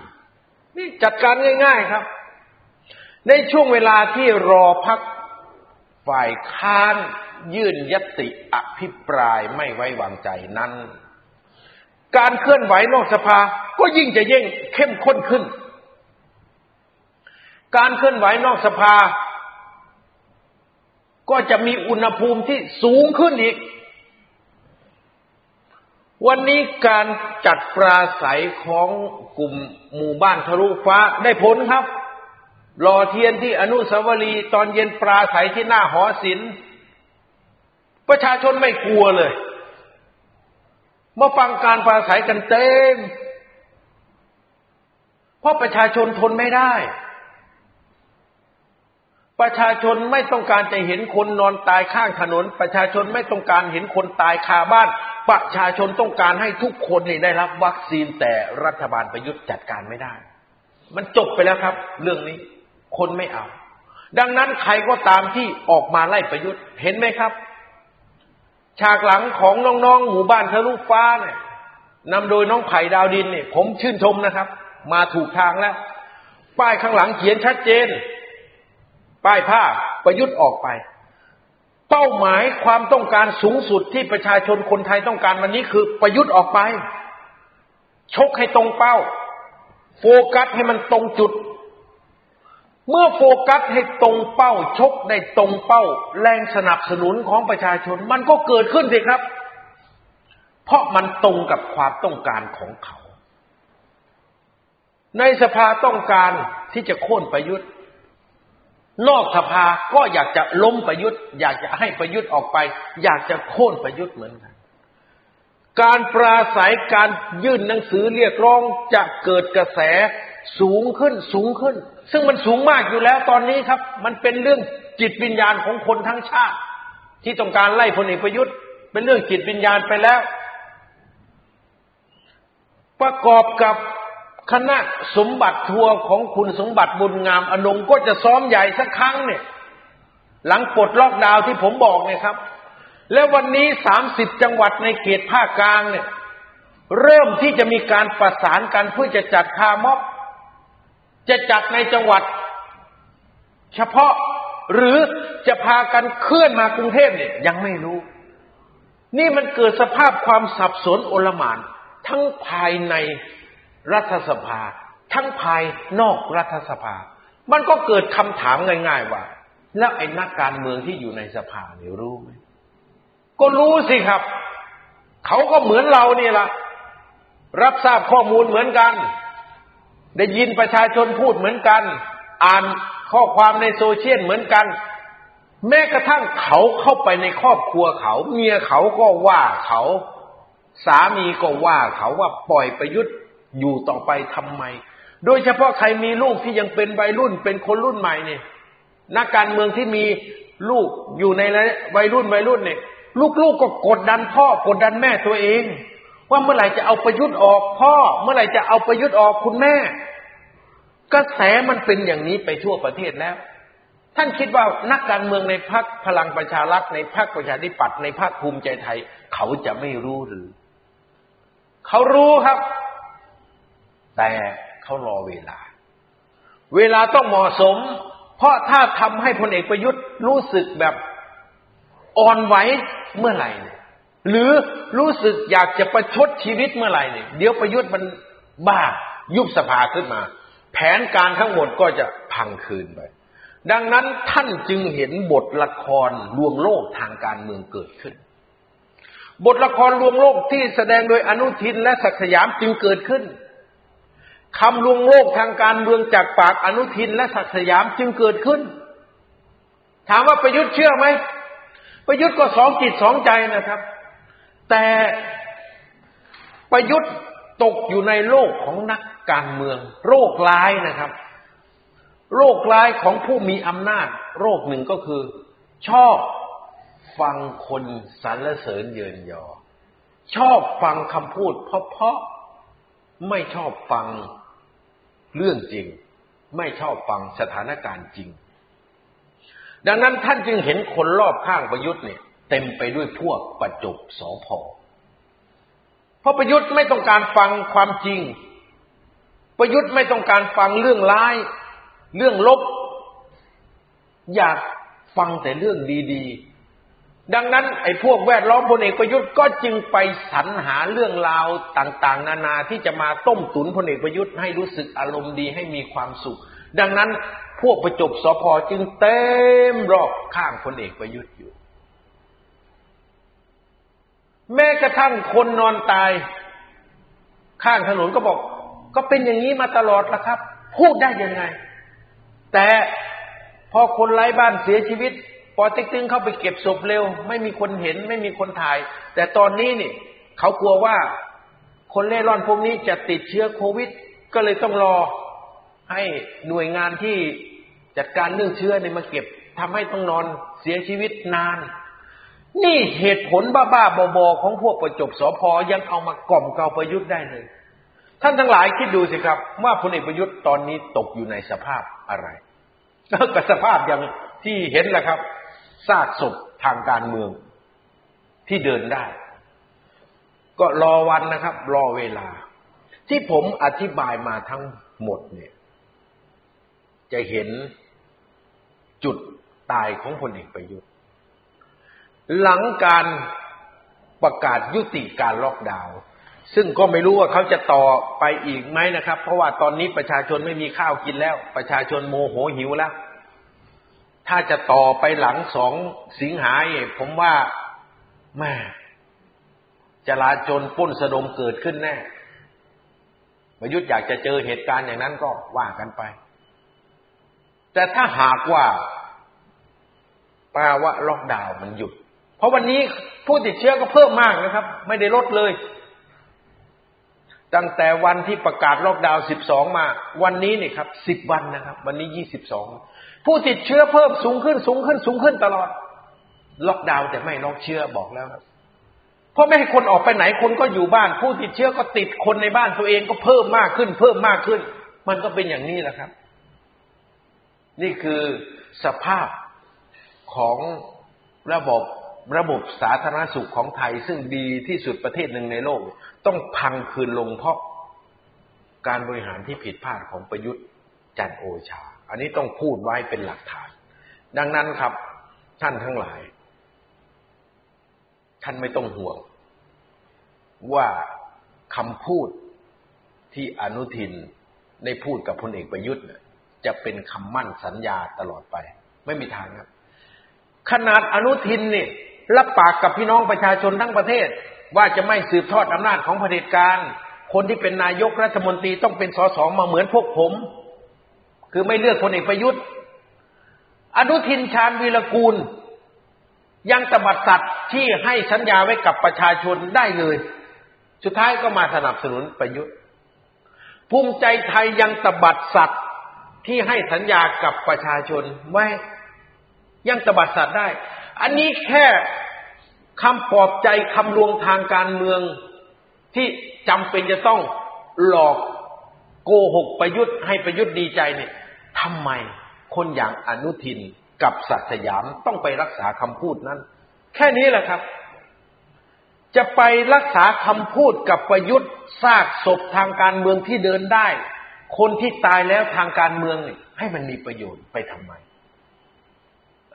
นี่จัดการง่ายๆครับ ในช่วงเวลาที่รอพักฝ่ายค้าน ยื่นยติอภิปรายไม่ไว้วางใจนั้น การเคลื่อนไหวนอกสภาก็ยิ่งจะยิ่งเข้มข้นขึ้น การเคลื่อนไหวนอกสภา ก็จะมีอุณหภูมิที่สูงขึ้นอีก วันนี้การจัดปราศัยของกลุ่มหมู่บ้านทะลุฟ้าได้ผลครับรอเทียนที่อนุสาวรีย์ตอนเย็นปราศัยที่หน้าหอศิลป์ ประชาชนไม่กลัวเลยมาฟังการปราศัยกันเต็ม เพราะประชาชนทนไม่ได้ ประชาชนไม่ต้องการจะเห็นคนนอนตายข้างถนน ประชาชนไม่ต้องการเห็นคนตายคาบ้าน ประชาชนต้องการให้ทุกคนนี่ได้รับวัคซีนแต่รัฐบาลประยุทธ์จัดการไม่ได้ มันจบไปแล้วครับ เรื่องนี้ คนไม่เอา ดังนั้นใครก็ตามที่ออกมาไล่ประยุทธ์ เห็นไหมครับ ฉากหลังของน้องๆหมู่บ้านทะลุฟ้าเนี่ยนำโดยน้องไผ่ดาวดินเนี่ยผมชื่นชมนะครับ มาถูกทางแล้ว ป้ายข้างหลังเขียนชัดเจน ป้ายผ้าประยุทธ์ออกไป เป้าหมายความต้องการสูงสุดที่ประชาชนคนไทยต้องการวันนี้คือประยุทธ์ออกไป ชกให้ตรงเป้า โฟกัสให้มันตรงจุด เมื่อโฟกัสให้ตรงเป้าชกได้ตรงเป้า แรงสนับสนุนของประชาชน มันก็เกิดขึ้นสิครับ เพราะมันตรงกับความต้องการของเขา ในสภาต้องการที่จะโค่นประยุทธ์ นอกสภาก็อยากจะล้มประยุทธ์ อยากจะให้ประยุทธ์ออกไป อยากจะโค่นประยุทธ์เหมือนกัน การปราศัยการยื่นหนังสือเรียกร้องจะเกิดกระแสสูงขึ้นสูงขึ้น ซึ่งมันสูงมากอยู่แล้วตอนนี้ครับ มันเป็นเรื่องจิตวิญญาณของคนทั้งชาติ ที่ต้องการไล่พลเอกประยุทธ์ เป็นเรื่องจิตวิญญาณไปแล้ว ประกอบกับคณะสมบัติทัวร์ของคุณสมบัติบุญงามอนงก็จะซ้อมใหญ่สักครั้งเนี่ย หลังปลดล็อกดาวน์ที่ผมบอกเนี่ยครับ แล้ววันนี้สามสิบจังหวัดในเขตภาคกลางเนี่ย เริ่มที่จะมีการประสานกันเพื่อจะจัดคาม็อบ จะจัดในจังหวัด เฉพาะหรือจะพากันเคลื่อนมากรุงเทพเนี่ยยังไม่รู้ นี่มันเกิดสภาพความสับสนโอลหมาน ทั้งภายในรัฐสภา ทั้งภายนอกรัฐสภา มันก็เกิดคำถามง่าย ๆ ว่า แล้วไอ้นักการเมืองที่อยู่ในสภาเนี่ยรู้ไหมก็รู้สิครับ เขาก็เหมือนเรานี่ละรับทราบข้อมูลเหมือนกัน ได้ยินประชาชนพูดเหมือนกัน อ่านข้อความในโซเชียลเหมือนกัน แม้กระทั่งเขาเข้าไปในครอบครัวเขา เมียเขาก็ว่าเขา สามีก็ว่าเขาว่าปล่อยประยุทธ์อยู่ต่อไปทำไม โดยเฉพาะใครมีลูกที่ยังเป็นวัยรุ่นเป็นคนรุ่นใหม่เนี่ยนักการเมืองที่มีลูกอยู่ในวัยรุ่นวัยรุ่นเนี่ยลูกๆก็กดดันพ่อกดดันแม่ตัวเอง ว่าเมื่อไหร่จะเอาประยุทธ์ออกพ่อ เมื่อไหร่จะเอาประยุทธ์ออกคุณแม่กระแสมันเป็นอย่างนี้ไปทั่วประเทศแล้ว ท่านคิดว่านักการเมืองในพรรคพลังประชารัฐในพรรคประชาธิปัตย์ในพรรคภูมิใจไทย เขาจะไม่รู้หรือ เขารู้ครับ แต่เขารอเวลา เวลาต้องเหมาะสม เพราะถ้าทำให้พลเอกประยุทธ์รู้สึกแบบอ่อนไหวเมื่อไหร่ หรือรู้สึกอยากจะประชดชีวิตเมื่อไหร่เนี่ยเดี๋ยวประยุทธ์มันบ้ายุบสภาขึ้นมา แผนการทั้งหมดก็จะพังคืนไป ดังนั้นท่านจึงเห็นบทละครลวงโลกทางการเมืองเกิดขึ้น บทละครลวงโลกที่แสดงโดยอนุทินและศักสยามจึงเกิดขึ้นคำลวงโลกทางการเมืองจากปากอนุทินและศักสยามจึงเกิดขึ้น ถามว่าประยุทธ์เชื่อไหมประยุทธ์ก็สองจิตสองใจนะครับ แต่ประยุทธ์ตกอยู่ในโลกของนักการเมือง โรคร้ายนะครับ โรคร้ายของผู้มีอำนาจ โรคหนึ่งก็คือ ชอบฟังคนสรรเสริญเยินยอ ชอบฟังคำพูดเพราะๆไม่ชอบฟังเรื่องจริง ไม่ชอบฟังสถานการณ์จริง ดังนั้นท่านจึงเห็นคนรอบข้างประยุทธ์เนี่ย เต็มไปด้วยพวกประจบสอพอเพราะประยุทธ์ไม่ต้องการฟังความจริง ประยุทธ์ไม่ต้องการฟังเรื่องร้าย เรื่องลบ อยากฟังแต่เรื่องดีๆ ดังนั้นไอ้พวกแวดล้อมพลเอกประยุทธ์ก็จึงไปสรรหาเรื่องราวต่างๆ นานาที่จะมาต้มตุนพลเอกประยุทธ์ให้รู้สึกอารมณ์ดีให้มีความสุข ดังนั้นพวกประจบสอพอจึงเต็มรอบข้างพลเอกประยุทธ์อยู่ แม้กระทั่งคนนอนตาย ข้างถนนก็บอก ก็เป็นอย่างนี้มาตลอดละครับ พูดได้ยังไง แต่พอคนไร้บ้านเสียชีวิตพอติ๊กตึงเข้าไปเก็บศพเร็ว ไม่มีคนเห็น ไม่มีคนถ่าย แต่ตอนนี้นี่เขากลัวว่าคนเล่ร่อนพวกนี้จะติดเชื้อโควิด ก็เลยต้องรอให้หน่วยงานที่จัดการเรื่องเชื้อเนี่ยมาเก็บทำให้ต้องนอนเสียชีวิตนาน นี่เหตุผลบ้าๆบอๆของพวกประจบสอพอยังเอามากล่อมเกาประยุทธ์ได้เลย ท่านทั้งหลายคิดดูสิครับ ว่าพลเอกประยุทธ์ตอนนี้ตกอยู่ในสภาพอะไรก็สภาพอย่างที่เห็นแหละครับซากศพทางการเมืองที่เดินได้ ก็รอวันนะครับ รอเวลา ที่ผมอธิบายมาทั้งหมดเนี่ย จะเห็นจุดตายของพลเอกประยุทธ์ หลังการประกาศยุติการล็อกดาวน์ซึ่งก็ไม่รู้ว่าเขาจะต่อไปอีกไหมนะครับ เพราะว่าตอนนี้ประชาชนไม่มีข้าวกินแล้ว ประชาชนโมโหหิวแล้ว ถ้าจะต่อไปหลังสองสิงหาเผมว่าแม่จลาจนป้นสะดมเกิดขึ้นแน่ประยุทธ์อยากจะเจอเหตุการณ์อย่างนั้นก็ว่ากันไป แต่ถ้าหากว่าภาวะล็อกดาวน์มันหยุด เพราะวันนี้ผู้ติดเชื้อก็เพิ่มมากนะครับ ไม่ได้ลดเลย ตั้งแต่วันที่ประกาศล็อกดาวน์ 12 มา วันนี้นี่ครับ 10 วันนะครับ วันนี้ 22 ผู้ติดเชื้อเพิ่มสูงขึ้นสูงขึ้นสูงขึ้นตลอด ล็อกดาวน์แต่ไม่ล็อกเชื้อบอกแล้วครับเพราะไม่ให้คนออกไปไหนคนก็อยู่บ้าน ผู้ติดเชื้อก็ติดคนในบ้านตัวเองก็เพิ่มมากขึ้น เพิ่มมากขึ้น มันก็เป็นอย่างนี้แหละครับ นี่คือสภาพของระบบ ระบบสาธารณสุขของไทย ซึ่งดีที่สุดประเทศหนึ่งในโลก ต้องพังคืนลงเพราะการบริหารที่ผิดพลาดของประยุทธ์จันโอชา อันนี้ต้องพูดไว้เป็นหลักฐาน ดังนั้นครับท่านทั้งหลาย ท่านไม่ต้องห่วง ว่าคำพูดที่อนุทินได้พูดกับพลเอกประยุทธ์จะเป็นคำมั่นสัญญาตลอดไป ไม่มีทางครับขนาดอนุทินเนี่ย รับปากกับพี่น้องประชาชนทั้งประเทศ ว่าจะไม่สืบทอดอำนาจของเผด็จการ คนที่เป็นนายกรัฐมนตรีต้องเป็นสสมาเหมือนพวกผม คือไม่เลือกพลเอกประยุทธ์ อนุทินชาญวีรกูล ยังตบัดสัตว์ที่ให้สัญญาไว้กับประชาชนได้เลย สุดท้ายก็มาสนับสนุนประยุทธ์ ภูมิใจไทยยังตบัดสัตว์ที่ให้สัญญากับประชาชนไว้ยังตบัดสัตว์ได้ อันนี้แค่คำปลอบใจคำลวงทางการเมือง ที่จำเป็นจะต้องหลอกโกหกประยุทธ์ให้ประยุทธ์ดีใจเนี่ยทำไมคนอย่างอนุทินกับสัตสยามต้องไปรักษาคำพูดนั้น แค่นี้แหละครับ จะไปรักษาคำพูดกับประยุทธ์ซากศพทางการเมืองที่เดินได้ คนที่ตายแล้วทางการเมืองให้มันมีประโยชน์ไปทำไม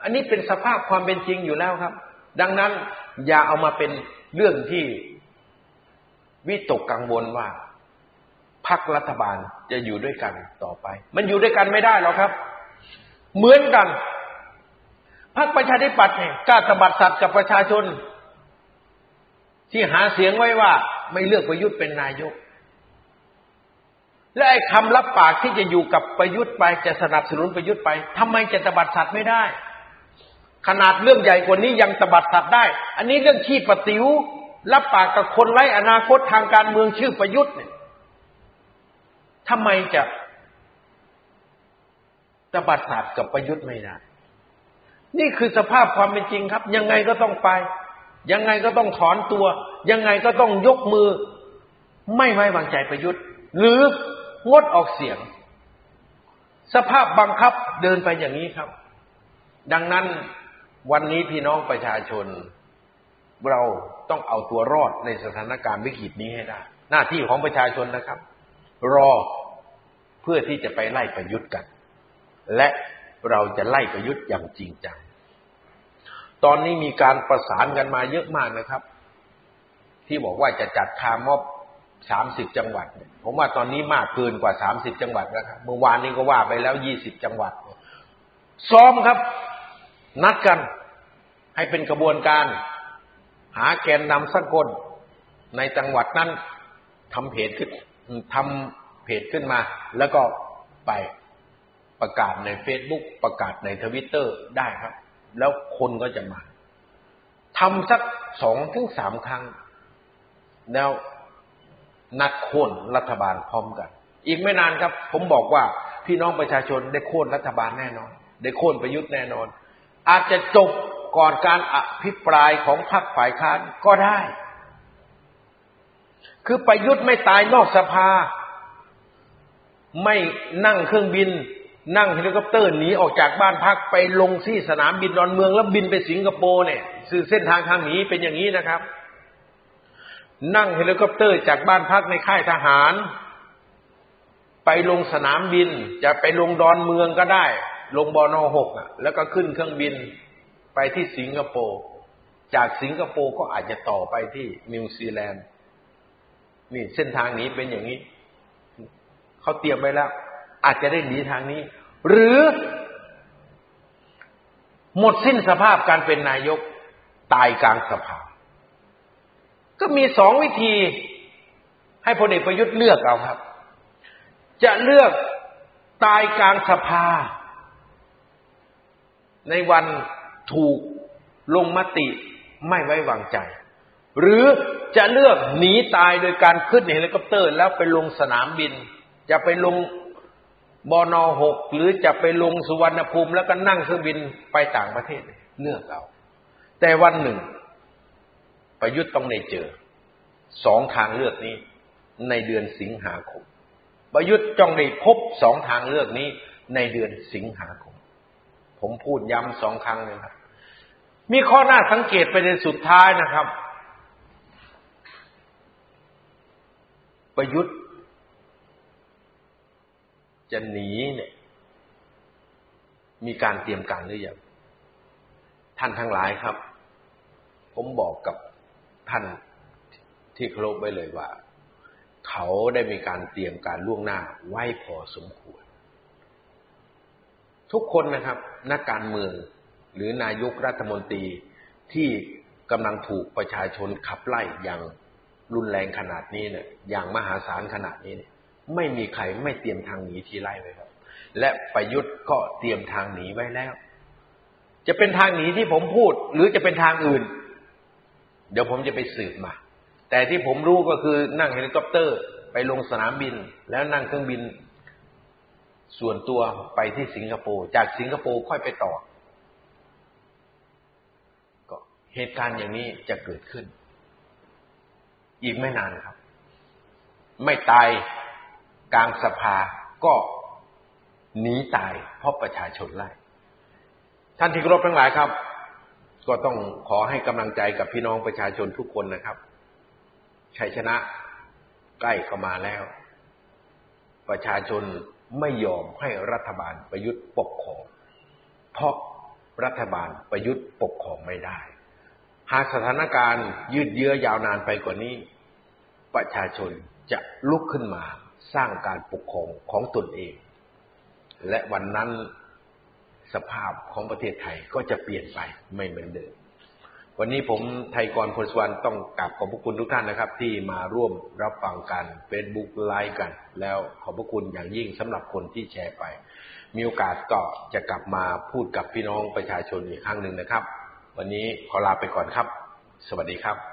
อันนี้เป็นสภาพความเป็นจริงอยู่แล้วครับ ดังนั้นอย่าเอามาเป็นเรื่องที่วิตกกังวลว่าพรรครัฐบาลจะอยู่ด้วยกันต่อไป มันอยู่ด้วยกันไม่ได้หรอกครับ เหมือนกันพรรคประชาธิปัตย์เนี่ยกล้าตบัดสัตว์กับประชาชน ที่หาเสียงไว้ว่า ไม่เลือกประยุทธ์เป็นนายก และไอ้คำรับปากที่จะอยู่กับประยุทธ์ไปจะสนับสนุนประยุทธ์ไปทำไมจะตบัดสัตว์ไม่ได้ ขนาดเรื่องใหญ่กว่านี้ยังตบัดสัตว์ได้ อันนี้เรื่องขี้ปติ๋วรับปากกับคนไร้อนาคตทางการเมืองชื่อประยุทธ์เนี่ยทำไมจะตบัดสัตว์กับประยุทธ์ไม่ได้ นี่คือสภาพความเป็นจริงครับ ยังไงก็ต้องไป ยังไงก็ต้องถอนตัว ยังไงก็ต้องยกมือ ไม่ไว้วางใจประยุทธ์ หรืองดออกเสียง สภาพบังคับเดินไปอย่างนี้ครับ ดังนั้น วันนี้พี่น้องประชาชน เราต้องเอาตัวรอดในสถานการณ์วิกฤตนี้ให้ได้ หน้าที่ของประชาชนนะครับ รอเพื่อที่จะไปไล่ประยุทธ์กัน และเราจะไล่ประยุทธ์อย่างจริงจังตอนนี้มีการประสานกันมาเยอะมากนะครับ ที่บอกว่าจะจัดคาร์มอบสามสิบจังหวัด ผมว่าตอนนี้มากเกินกว่าสามสิบจังหวัดแล้วครับ เมื่อวานนี้ก็ว่าไปแล้วยี่สิบจังหวัด ซ้อมครับ นัดกันให้เป็นกระบวนการ หาแกนนำสักคนในจังหวัดนั้นทำเพจขึ้นทำเพจขึ้นมา แล้วก็ไปประกาศในเฟซบุ๊กประกาศในทวิตเตอร์ได้ครับ แล้วคนก็จะมาทำสักสองถึงสามครั้ง แล้วนัดโค่นรัฐบาลพร้อมกัน อีกไม่นานครับ ผมบอกว่าพี่น้องประชาชนได้โค่นรัฐบาลแน่นอน ได้โค่นประยุทธ์แน่นอน อาจจะจบก่อนการอภิปรายของพรรคฝ่ายค้านก็ได้ คือประยุทธ์ไม่ตายนอกสภา ไม่นั่งเครื่องบิน นั่งเฮลิคอปเตอร์หนีออกจากบ้านพักไปลงที่สนามบินดอนเมือง แล้วบินไปสิงคโปร์เนี่ยคือเส้นทางทางหนีเป็นอย่างนี้นะครับ นั่งเฮลิคอปเตอร์จากบ้านพักในค่ายทหาร ไปลงสนามบิน จะไปลงดอนเมืองก็ได้ ลงบอนอหกอะ แล้วก็ขึ้นเครื่องบินไปที่สิงคโปร์จากสิงคโปร์ก็อาจจะต่อไปที่นิวซีแลนด์นี่เส้นทางนี้เป็นอย่างนี้เขาเตรียมไว้แล้ว อาจจะได้หนีทางนี้ หรือ หมดสิ้นสภาพการเป็นนายกตายกลางสภา ก็มีสองวิธีให้พลเอกประยุทธ์เลือกเอาครับ จะเลือกตายกลางสภา ในวันถูกลงมติไม่ไว้วางใจ หรือจะเลือกหนีตายโดยการขึ้นเฮลิคอปเตอร์ แล้วไปลงสนามบิน จะไปลงบอนอหกหรือจะไปลงสุวรรณภูมิ แล้วก็นั่งเครื่องบินไปต่างประเทศเลือกเอาแต่วันหนึ่ง ประยุทธ์ต้องได้เจอสองทางเลือกนี้ ในเดือนสิงหาคม ประยุทธ์จ้องได้พบสองทางเลือกนี้ ในเดือนสิงหาคม ผมพูดย้ำสองครั้งเลยครับมีข้อหน้าสังเกตไปในสุดท้ายนะครับ ประยุทธ์ จะหนีเนี่ย มีการเตรียมการหรือยังท่านทั้งหลายครับ ผมบอกกับท่านที่เคารพไว้เลยว่า เขาได้มีการเตรียมการล่วงหน้าไว้พอสมควร ทุกคนนะครับ นักการเมืองหรือนายกรัฐมนตรีที่กำลังถูกประชาชนขับไล่อย่างรุนแรงขนาดนี้เนี่ยอย่างมหาศาลขนาดนี้เนี่ยไม่มีใครไม่เตรียมทางหนีทีไล่ไว้ครับ และประยุทธ์ก็เตรียมทางหนีไว้แล้ว จะเป็นทางหนีที่ผมพูด หรือจะเป็นทางอื่น เดี๋ยวผมจะไปสืบมา แต่ที่ผมรู้ก็คือนั่งเฮลิคอปเตอร์ ไปลงสนามบิน แล้วนั่งเครื่องบิน ส่วนตัวไปที่สิงคโปร์ จากสิงคโปร์ค่อยไปต่อ ก็เหตุการณ์อย่างนี้จะเกิดขึ้น อีกไม่นานครับ ไม่ตายกลางสภาก็หนีตายเพราะประชาชนไล่ ท่านที่เคารพทั้งหลายครับ ก็ต้องขอให้กำลังใจกับพี่น้องประชาชนทุกคนนะครับ ชัยชนะใกล้เข้ามาแล้ว ประชาชน ไม่ยอมให้รัฐบาลประยุทธ์ปกครอง เพราะรัฐบาลประยุทธ์ปกครองไม่ได้ หากสถานการณ์ยืดเยื้อยาวนานไปกว่านี้ ประชาชนจะลุกขึ้นมาสร้างการปกครองของตนเอง และวันนั้นสภาพของประเทศไทยก็จะเปลี่ยนไปไม่เหมือนเดิม วันนี้ผมไทกรพลสุวรรณต้องกราบขอบพระคุณทุกท่านนะครับ ที่มาร่วมรับฟังกันเฟซบุ๊กไลฟ์กัน แล้วขอบพระคุณอย่างยิ่งสำหรับคนที่แชร์ไป มีโอกาสก็จะกลับมาพูดกับพี่น้องประชาชนอีกครั้งหนึ่งนะครับ วันนี้ขอลาไปก่อนครับ สวัสดีครับ